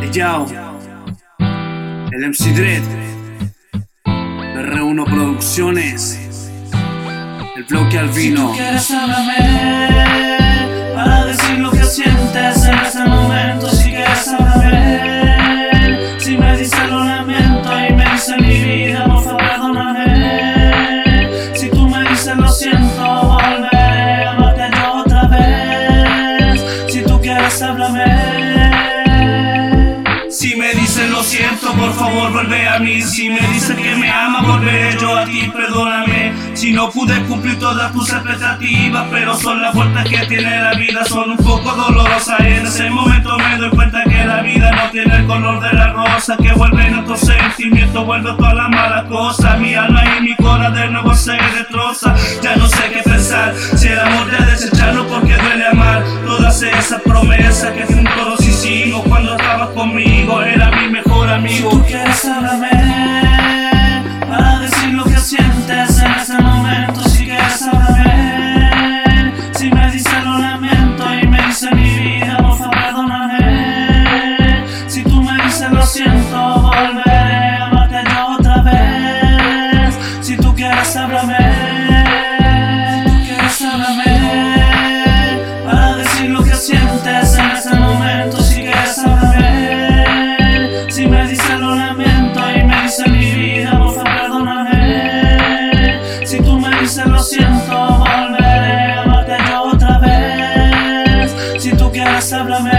Hey Yao, el MC Dread, R1 Producciones, el bloque al vino. Si tú quieres por favor vuelve a mí. Si me dices que me ama, volveré yo a ti, perdóname. Si no pude cumplir todas tus expectativas, pero son las vueltas que tiene la vida, son un poco dolorosas. En ese momento me doy cuenta que la vida no tiene el color de la rosa, que vuelven otros sentimientos, vuelve todas las malas cosas. Mi alma y mi corazón de nuevo se destroza. Ya no sé qué pensar, si el amor ya desecharlo porque duele amar. Todas esas promesas que juntos quieres háblame para decir lo que sientes en ese momento. Si quieres háblame, si me dices lo lamento y me dice mi vida, por favor perdóname. Si tú me dices lo siento, volveré a amarte yo otra vez. Si tú quieres háblame, Dices lo siento, volveré a amarte yo otra vez. Si tú quieres háblame.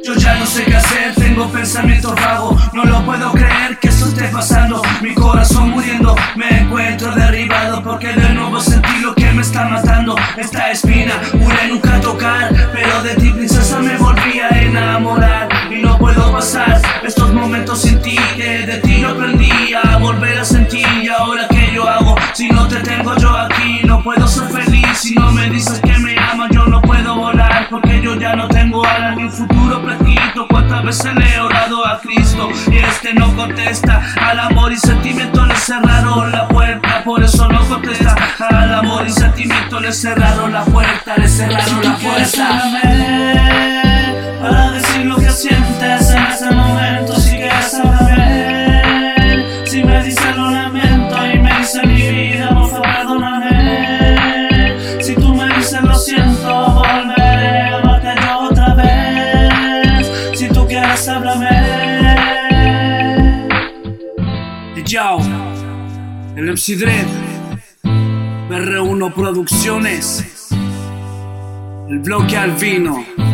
Yo ya no sé qué hacer, tengo pensamientos vagos. No lo puedo creer que eso esté pasando. Mi corazón muriendo, me encuentro derribado. Porque de nuevo sentí lo que me está matando. Esta espina, te tengo yo aquí, no puedo ser feliz. Si no me dices que me amas, yo no puedo volar. Porque yo ya no tengo ahora ni un futuro preciso. Cuántas veces le he orado a Cristo y este no contesta. Al amor y sentimiento le cerraron la puerta, por eso no contesta. Al amor y sentimiento le cerraron la puerta, le cerraron la puerta. Me dices lo siento, volveré a yo otra vez. Si tú quieres háblame. Yao, el MC Dread, R1 Producciones, el bloque al vino.